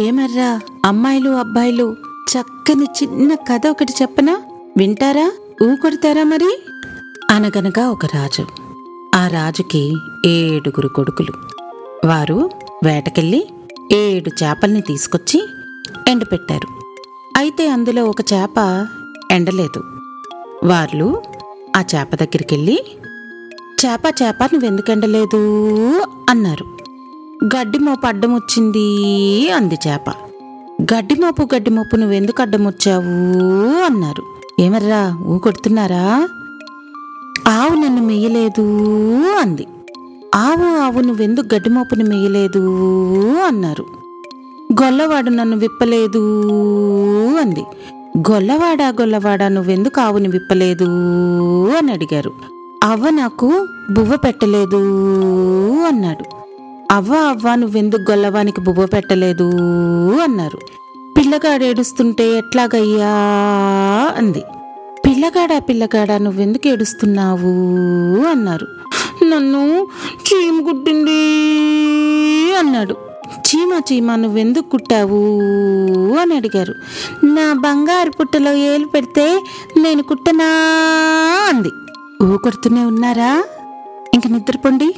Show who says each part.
Speaker 1: ఏమర్రా? అమ్మాయిలు అబ్బాయిలు చక్కని చిన్న కథ ఒకటి చెప్పనా? వింటారా? ఊ కొడతారా మరి? అనగనగా ఒక రాజు. ఆ రాజుకి ఏడుగురు కొడుకులు. వారు వేటకెళ్ళి ఏడు చేపల్ని తీసుకొచ్చి ఎండపెట్టారు అయితే అందులో ఒక చేప ఎండలేదు. వాళ్ళు ఆ చేప దగ్గరికెళ్ళి చేప చేప నువ్వెందుకు ఎండలేదు? అన్నారు. గడ్డి మోపు అడ్డం వచ్చింది అంది చేప. గడ్డి మోపు గడ్డి మోపు నువ్వెందుకు అడ్డం వచ్చావు అన్నారు. ఏమర్రా ఊ కొడుతున్నారా ఆవు నన్ను మెయ్యలేదు అంది. ఆవు ఆవు నువ్వెందుకు గడ్డి మోపుని మెయ్యలేదు అన్నారు. గొల్లవాడు నన్ను విప్పలేదు అంది. గొల్లవాడా గొల్లవాడా నువ్వెందుకు ఆవుని విప్పలేదు అని అడిగారు. అవ్వ నాకు బువ్వ పెట్టలేదు అన్నాడు. అవ్వ అవ్వ నువ్వెందుకు గొల్లవానికి బువ్వ పెట్టలేదు? అన్నారు. పిల్లగాడు ఏడుస్తుంటే ఎట్లాగయ్యా? అంది. పిల్లగాడా పిల్లగాడా నువ్వెందుకు ఏడుస్తున్నావు? అన్నారు. నన్ను చీమ కుట్టింది? అన్నాడు. చీమ చీమ నువ్వెందుకు కుట్టావు? అని అడిగారు. నా బంగారు పుట్టలో ఏలు పెడితే నేను కుట్టనా? అంది. ఊ కొడుతూనే ఉన్నారా? ఇంక నిద్రపోండి.